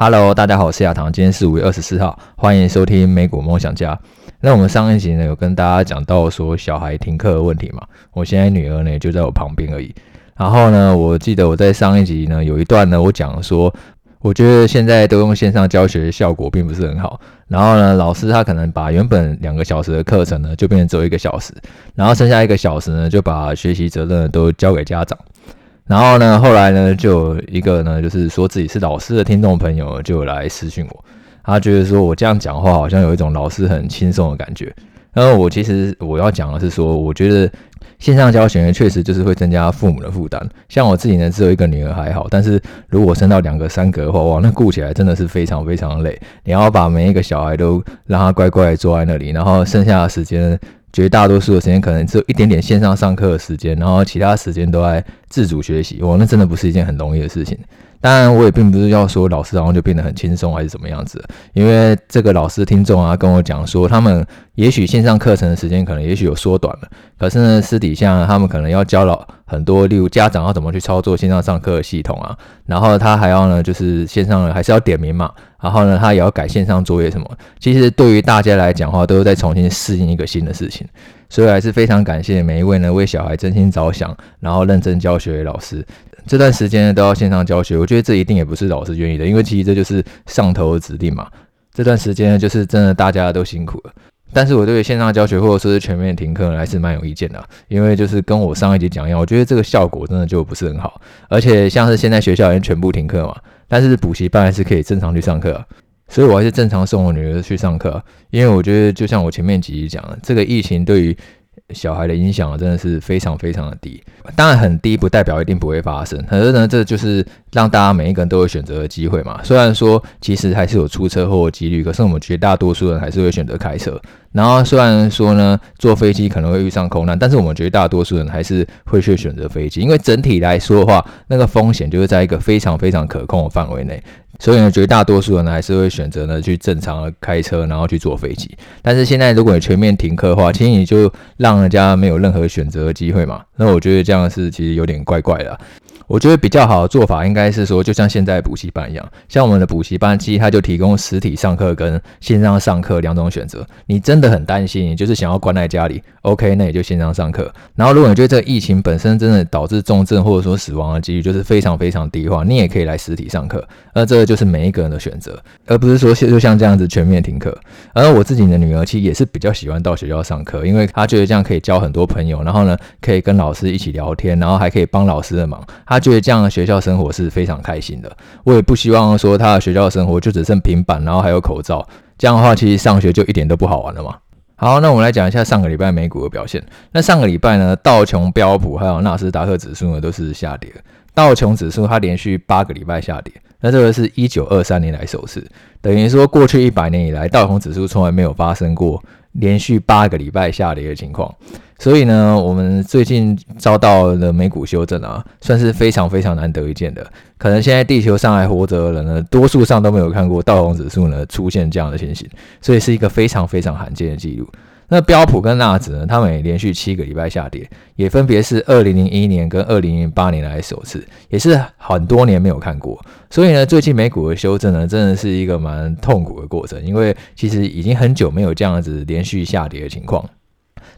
Hello，大家好，我是亚堂，今天是五月二十四号，欢迎收听美股梦想家。那我们上一集呢有跟大家讲到说小孩停课的问题嘛，我现在女儿呢就在我旁边而已。然后呢，我记得我在上一集呢有一段呢我讲说，我觉得现在都用线上教学效果并不是很好。然后呢，老师他可能把原本两个小时的课程呢就变成只有一个小时，然后剩下一个小时呢就把学习责任都交给家长。然后呢，后来呢，就有一个呢，就是说自己是老师的听众朋友就来私讯我，他觉得说我这样讲话好像有一种老师很轻松的感觉。然后我其实我要讲的是说，我觉得线上教学确实就是会增加父母的负担。像我自己呢，只有一个女儿还好，但是如果生到两个、三个的话，哇，那顾起来真的是非常非常累。你要把每一个小孩都让他乖乖坐在那里，然后剩下的时间。绝大多数的时间可能只有一点点线上上课的时间，然后其他时间都在自主学习。哇，那真的不是一件很容易的事情。当然，我也并不是要说老师然后就变得很轻松还是怎么样子，因为这个老师听众啊跟我讲说，他们也许线上课程的时间可能也许有缩短了，可是呢，私底下他们可能要教了很多，例如家长要怎么去操作线上上课的系统啊，然后他还要呢就是线上还是要点名嘛。然后呢，他也要改线上作业什么。其实对于大家来讲的话，都是在重新适应一个新的事情。所以还是非常感谢每一位呢为小孩真心着想，然后认真教学的老师。这段时间都要线上教学，我觉得这一定也不是老师愿意的，因为其实这就是上头的指令嘛。这段时间就是真的大家都辛苦了。但是我对线上教学或者说是全面停课还是蛮有意见的，因为就是跟我上一集讲一样，我觉得这个效果真的就不是很好。而且像是现在学校已经全部停课嘛。但是补习班还是可以正常去上课，所以我还是正常送我女儿去上课，因为我觉得就像我前面几集讲的，这个疫情对于小孩的影响真的是非常非常的低，当然很低不代表一定不会发生，可是呢，这就是让大家每一个人都有选择的机会嘛。虽然说其实还是有出车祸的几率，可是我们绝大多数人还是会选择开车。然后虽然说呢，坐飞机可能会遇上空难，但是我们绝大多数人还是会去选择飞机，因为整体来说的话，那个风险就是在一个非常非常可控的范围内。所以呢，绝大多数人还是会选择呢去正常的开车，然后去坐飞机。但是现在如果你全面停课的话，其实你就让人家没有任何选择的机会嘛。那我觉得这样是其实有点怪怪的。我觉得比较好的做法应该是说，就像现在补习班一样，像我们的补习班，其实它就提供实体上课跟线上上课两种选择。你真的很担心，你就是想要关在家里，OK，那也就线上上课。然后，如果你觉得这个疫情本身真的导致重症或者说死亡的几率就是非常非常低的话，你也可以来实体上课。而这个就是每一个人的选择，而不是说就像这样子全面停课。而我自己的女儿其实也是比较喜欢到学校上课，因为她觉得这样可以交很多朋友，然后呢可以跟老师一起聊天，然后还可以帮老师的忙。她觉得这样的学校生活是非常开心的。我也不希望说他的学校生活就只剩平板，然后还有口罩，这样的话其实上学就一点都不好玩了嘛。好，那我们来讲一下上个礼拜美股的表现。那上个礼拜呢，道琼、标普还有纳斯达克指数呢都是下跌。道琼指数它连续八个礼拜下跌，那这个是一九二三年来首次，等于说过去一百年以来，道琼指数从来没有发生过连续八个礼拜下跌的情况。所以呢，我们最近遭到了美股修正啊，算是非常非常难得一见的。可能现在地球上还活着的人呢，多数上都没有看过道琼指数呢出现这样的情形，所以是一个非常非常罕见的记录。那标普跟纳指呢，他们也连续七个礼拜下跌，也分别是二零零一年跟二零零八年来首次，也是很多年没有看过。所以呢，最近美股的修正呢，真的是一个蛮痛苦的过程，因为其实已经很久没有这样子连续下跌的情况。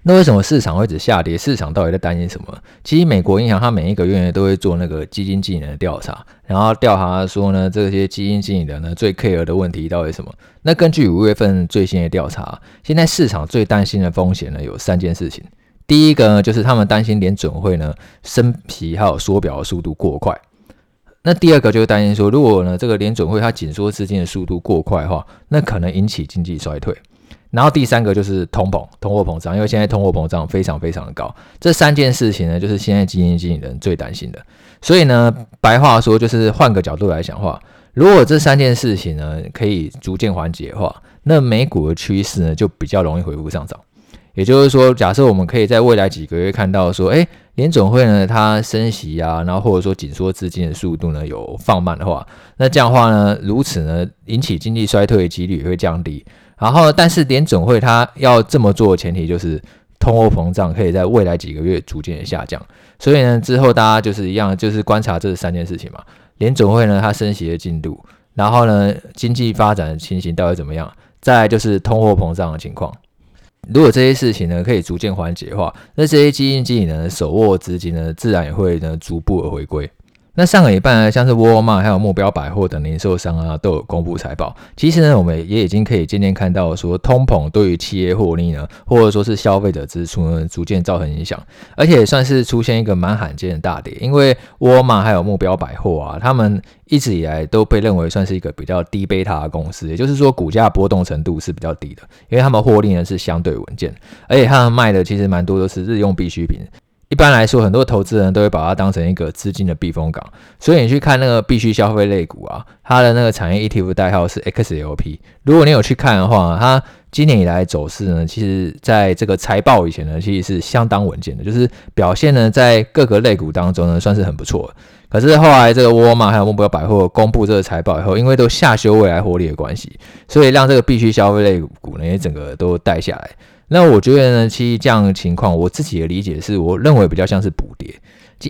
那为什么市场会只下跌？市场到底在担心什么？其实美国银行它每一个月都会做那个基金经理的调查，然后调查说呢，这些基金经理人呢最 care 的问题到底什么？那根据五月份最新的调查，现在市场最担心的风险呢有三件事情。第一个呢就是他们担心联准会呢升息还有缩表的速度过快。那第二个就是担心说，如果呢这个联准会它紧缩资金的速度过快的话，那可能引起经济衰退。然后第三个就是通膨，通货膨胀，因为现在通货膨胀非常非常的高，这三件事情呢，就是现在基金经理人最担心的。所以呢，白话说就是换个角度来讲话，如果这三件事情呢可以逐渐缓解的话，那美股的趋势呢就比较容易恢复上涨。也就是说，假设我们可以在未来几个月看到说，诶，联总会呢它升息啊，然后或者说紧缩资金的速度呢有放慢的话，那这样的话呢，如此呢引起经济衰退的几率也会降低。然后，但是联准会它要这么做的前提就是通货膨胀可以在未来几个月逐渐的下降。所以呢，之后大家就是一样，就是观察这三件事情嘛。联准会呢，它升息的进度，然后呢，经济发展的情形到底怎么样？再就是通货膨胀的情况。如果这些事情呢可以逐渐缓解的话，那这些基金经理呢手握资金呢，自然也会呢逐步的回归。那上个礼拜呢，像是沃尔玛还有目标百货等零售商啊，都有公布财报。其实呢，我们也已经可以渐渐看到说，通膨对于企业获利呢，或者说是消费者支出呢，逐渐造成影响，而且算是出现一个蛮罕见的大跌。因为沃尔玛还有目标百货啊，他们一直以来都被认为算是一个比较低贝塔的公司，也就是说股价波动程度是比较低的，因为他们获利呢是相对稳健，而且他们卖的其实蛮多都是日用必需品。一般来说，很多投资人都会把它当成一个资金的避风港，所以你去看那个必须消费类股啊，它的那个产业 ETF 代号是 XLP。如果你有去看的话，它今年以来走势呢，其实在这个财报以前呢，其实是相当稳健的，就是表现呢在各个类股当中呢，算是很不错。可是后来这个沃尔玛还有目标百货公布这个财报以后，因为都下修未来获利的关系，所以让这个必须消费类股呢也整个都带下来。那我觉得呢，其实这样的情况，我自己的理解是，我认为比较像是补跌，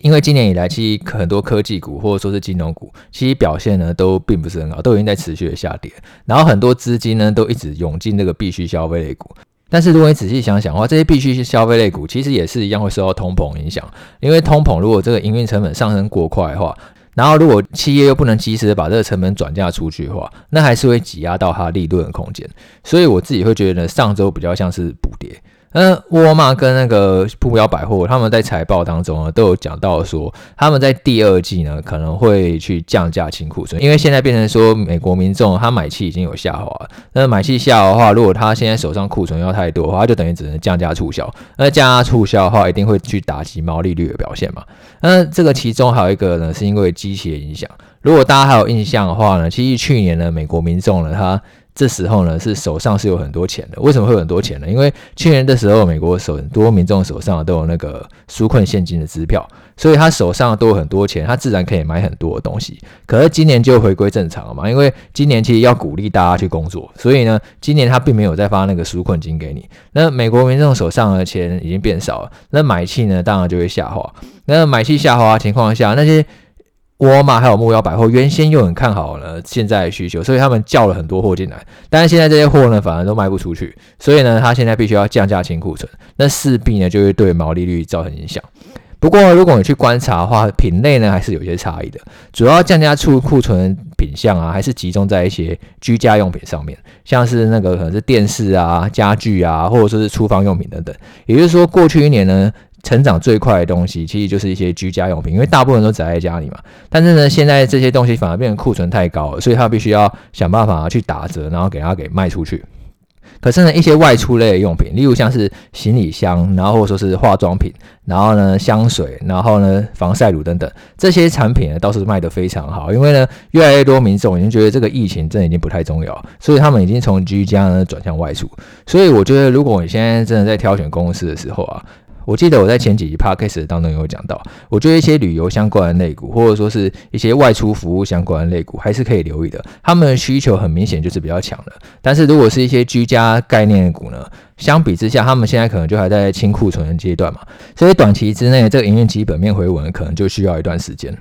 因为今年以来，其实很多科技股或者说是金融股，其实表现呢都并不是很好，都已经在持续的下跌，然后很多资金呢都一直涌进这个必需消费类股。但是如果你仔细想想的话，这些必需消费类股其实也是一样会受到通膨影响，因为通膨如果这个营运成本上升过快的话，然后，如果企业又不能及时的把这个成本转嫁出去的话，那还是会挤压到它利润的空间。所以我自己会觉得呢，上周比较像是补跌。那沃尔玛跟那个目标百货，他们在财报当中呢，都有讲到说，他们在第二季呢可能会去降价清库存，因为现在变成说美国民众他买气已经有下滑。那买气下滑的话，如果他现在手上库存要太多的话，他就等于只能降价促销。那降价促销的话，一定会去打击毛利率的表现嘛。那这个其中还有一个呢，是因为机器的影响。如果大家还有印象的话呢，其实去年呢，美国民众呢，他这时候呢是手上是有很多钱的，为什么会有很多钱呢？因为去年的时候，美国手很多民众手上都有那个纾困现金的支票，所以他手上都有很多钱，他自然可以买很多的东西。可是今年就回归正常了嘛，因为今年其实要鼓励大家去工作，所以呢，今年他并没有再发那个纾困金给你。那美国民众手上的钱已经变少了，那买气呢当然就会下滑。那买气下滑的情况下，那些沃尔玛还有目标百货原先又很看好了现在的需求，所以他们叫了很多货进来，但是现在这些货呢反而都卖不出去，所以呢他现在必须要降价清库存，那势必呢就会对毛利率造成影响。不过如果你去观察的话，品类呢还是有些差异的，主要降价出库存品项啊还是集中在一些居家用品上面，像是那个可能是电视啊、家具啊，或者说是厨房用品等等。也就是说，过去一年呢。成长最快的东西，其实就是一些居家用品，因为大部分都宅在家里嘛。但是呢，现在这些东西反而变成库存太高了，所以他必须要想办法去打折，然后给它给卖出去。可是呢，一些外出类的用品，例如像是行李箱，然后或者说是化妆品，然后呢香水，然后呢防晒乳等等，这些产品呢倒是卖得非常好。因为呢，越来越多民众已经觉得这个疫情真的已经不太重要，所以他们已经从居家呢转向外出。所以我觉得，如果你现在真的在挑选公司的时候啊，我记得我在前几集 podcast 当中有讲到，我觉得一些旅游相关的类股，或者说是一些外出服务相关的类股，还是可以留意的。他们的需求很明显就是比较强的。但是如果是一些居家概念股呢，相比之下，他们现在可能就还在清库存的阶段嘛，所以短期之内这个营运基本面回稳，可能就需要一段时间。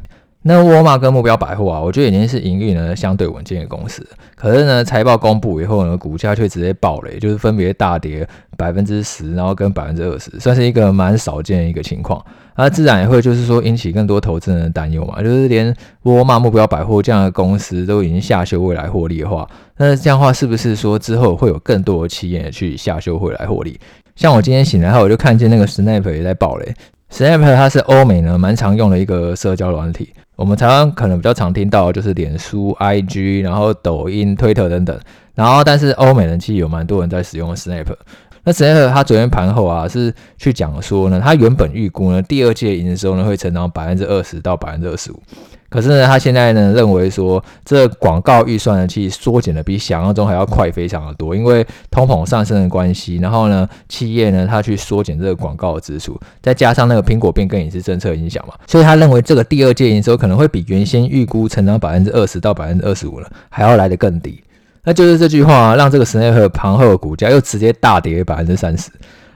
那沃尔玛跟目标百货啊，我觉得已经是营运呢相对稳健的公司。可是呢，财报公布以后呢，股价却直接爆雷，就是分别大跌百分之十，然后跟百分之二十，算是一个蛮少见的一个情况。那自然也会就是说引起更多投资人的担忧嘛，就是连沃尔玛、目标百货这样的公司都已经下修未来获利的话，那这样的话是不是说之后会有更多的企业去下修未来获利？像我今天醒来后，我就看见那个 Snap 也在爆雷。Snap 它是欧美呢蛮常用的一个社交软体。我们常常可能比较常听到就是脸书、IG，然后抖音、推特等等，然后但是欧美人其实有蛮多人在使用 Snap。那 Snap 它昨天盘后啊是去讲说呢，他原本预估呢第二届营收呢会成长百分之二十到百分之二十五。可是呢，他现在呢认为说，这广告预算呢其实缩减的比想象中还要快，非常的多，因为通膨上升的关系。然后呢，企业呢他去缩减这个广告的支出，再加上那个苹果变更也是政策影响嘛，所以他认为这个第二届营收可能会比原先预估成长百分之二十到百分之二十五了，还要来得更低。那就是这句话让这个 Snap 盘后的股价又直接大跌百分之三十，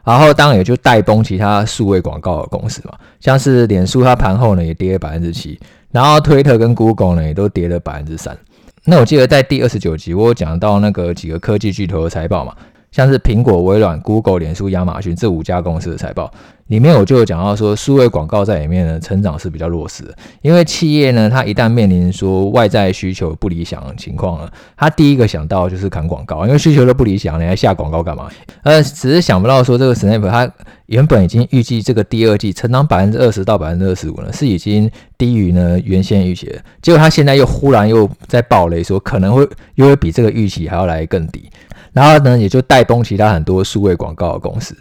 然后当然也就带崩其他数位广告的公司嘛，像是脸书它盘后呢也跌了百分之七。然后推特跟 Google 呢也都跌了百分之三。那我记得在第二十九集，我有讲到那个几个科技巨头的财报嘛，像是苹果、微软、Google、脸书、亚马逊这五家公司的财报。里面我就有讲到说，数位广告在里面呢，成长是比较弱势的，因为企业呢，它一旦面临说外在需求不理想的情况了，它第一个想到就是砍广告，因为需求都不理想，你还下广告干嘛？呃，只是想不到说这个 Snap 它原本已经预计这个第二季成长百分之二十到百分之二十五呢，是已经低于呢原先预期的，结果它现在又忽然又在爆雷说可能会又会比这个预期还要来更低，然后呢，也就带崩其他很多数位广告的公司。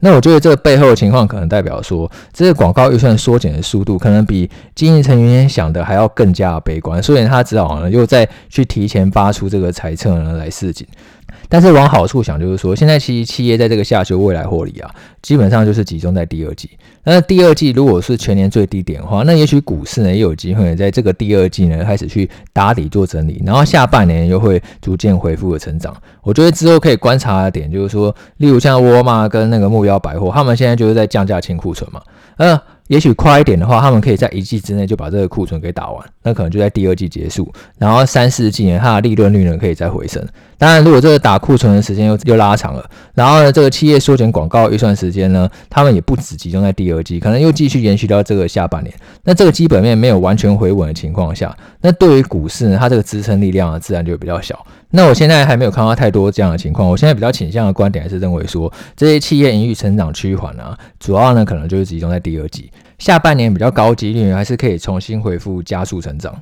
那我觉得这个背后的情况可能代表说，这个广告预算缩减的速度可能比经营成员想的还要更加悲观，所以他只好呢又再去提前发出这个猜测呢来示警。但是往好处想，就是说现在其实企业在这个下修未来获利啊，基本上就是集中在第二季。那第二季如果是全年最低点的话，那也许股市呢也有机会在这个第二季呢开始去打底做整理，然后下半年又会逐渐恢复的成长。我觉得之后可以观察的点就是说，例如像沃尔玛跟那个目标百货，他们现在就是在降价清库存嘛，嗯。也许快一点的话，他们可以在一季之内就把这个库存给打完，那可能就在第二季结束，然后三四季呢，它的利润率呢可以再回升。当然，如果这个打库存的时间又又拉长了，然后呢，这个企业缩减广告预算时间呢，他们也不只集中在第二季，可能又继续延续到这个下半年。那这个基本面没有完全回稳的情况下，那对于股市呢，它这个支撑力量呢，自然就比较小。那我现在还没有看到太多这样的情况，我现在比较倾向的观点还是认为说，这些企业营运成长趋缓啊，主要呢可能就是集中在第二季，下半年比较高几率还是可以重新恢复加速成长。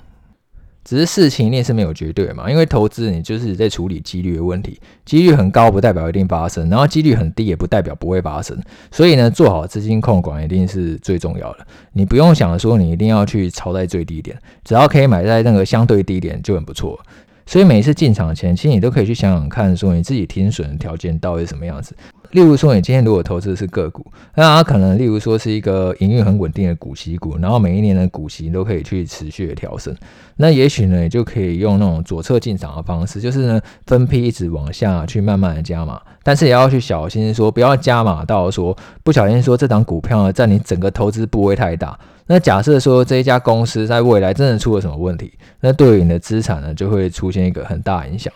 只是事情你也是没有绝对嘛，因为投资你就是在处理几率的问题，几率很高不代表一定发生，然后几率很低也不代表不会发生，所以呢，做好资金控管一定是最重要的。你不用想说你一定要去抄在最低点，只要可以买在那个相对低点就很不错。所以每一次进场前，其实你都可以去想想看，说你自己停损的条件到底是什么样子。例如说，你今天如果投资的是个股，那它可能例如说是一个营运很稳定的股息股，然后每一年的股息都可以去持续的调升。那也许呢，你就可以用那种左侧进场的方式，就是呢分批一直往下去慢慢的加码，但是也要去小心说，不要加码到说不小心说这档股票呢占你整个投资部位太大。那假设说这一家公司在未来真的出了什么问题，那对于你的资产呢就会出现一个很大影响。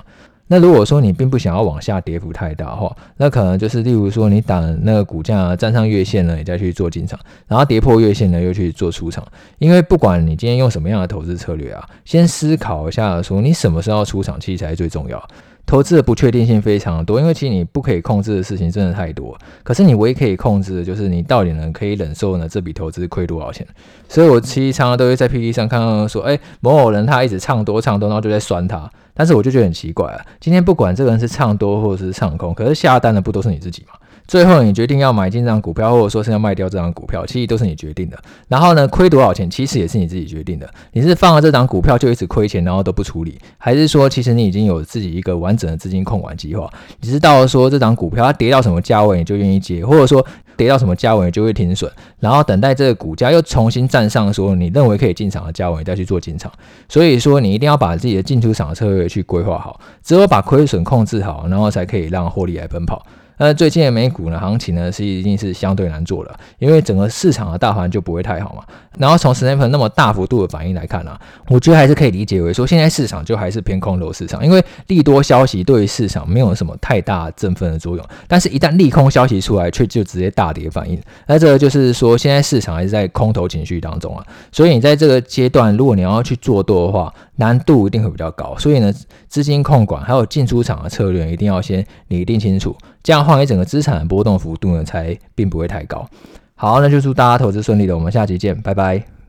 那如果说你并不想要往下跌幅太大的话，那可能就是例如说你打那个股价站上月线呢，你再去做进场，然后跌破月线呢又去做出场。因为不管你今天用什么样的投资策略啊，先思考一下说你什么时候出场其实才是最重要。投资的不确定性非常多，因为其实你不可以控制的事情真的太多。可是你唯一可以控制的就是你到底能可以忍受呢这笔投资亏多少钱。所以我其实常常都会在 pt 上看到说，哎，某某人他一直唱多唱多，然后就在酸他。但是我就觉得很奇怪啊，今天不管这个人是唱多或者是唱空，可是下单的不都是你自己吗？最后你决定要买进这张股票，或者说是要卖掉这张股票，其实都是你决定的。然后呢，亏多少钱，其实也是你自己决定的。你是放了这张股票就一直亏钱，然后都不处理，还是说其实你已经有自己一个完整的资金控管计划？你知道说这张股票它跌到什么价位你就愿意接，或者说跌到什么价位你就会停损，然后等待这个股价又重新站上说你认为可以进场的价位，你再去做进场。所以说你一定要把自己的进出场的策略去规划好，只有把亏损控制好，然后才可以让获利来奔跑。那最近的美股呢，行情呢是已经是相对难做了，因为整个市场的大盘就不会太好嘛。然后从 Snap 那么大幅度的反应来看呢、啊，我觉得还是可以理解为说，现在市场就还是偏空头市场，因为利多消息对于市场没有什么太大振奋的作用，但是一旦利空消息出来，却就直接大跌反应。那这个就是说，现在市场还是在空头情绪当中啊，所以你在这个阶段，如果你要去做多的话，难度一定会比较高。所以呢，资金控管还有进出场的策略一定要先拟定清楚，这样的话你整个资产的波动幅度呢才并不会太高。好，那就祝大家投资顺利了，我们下期见，拜拜。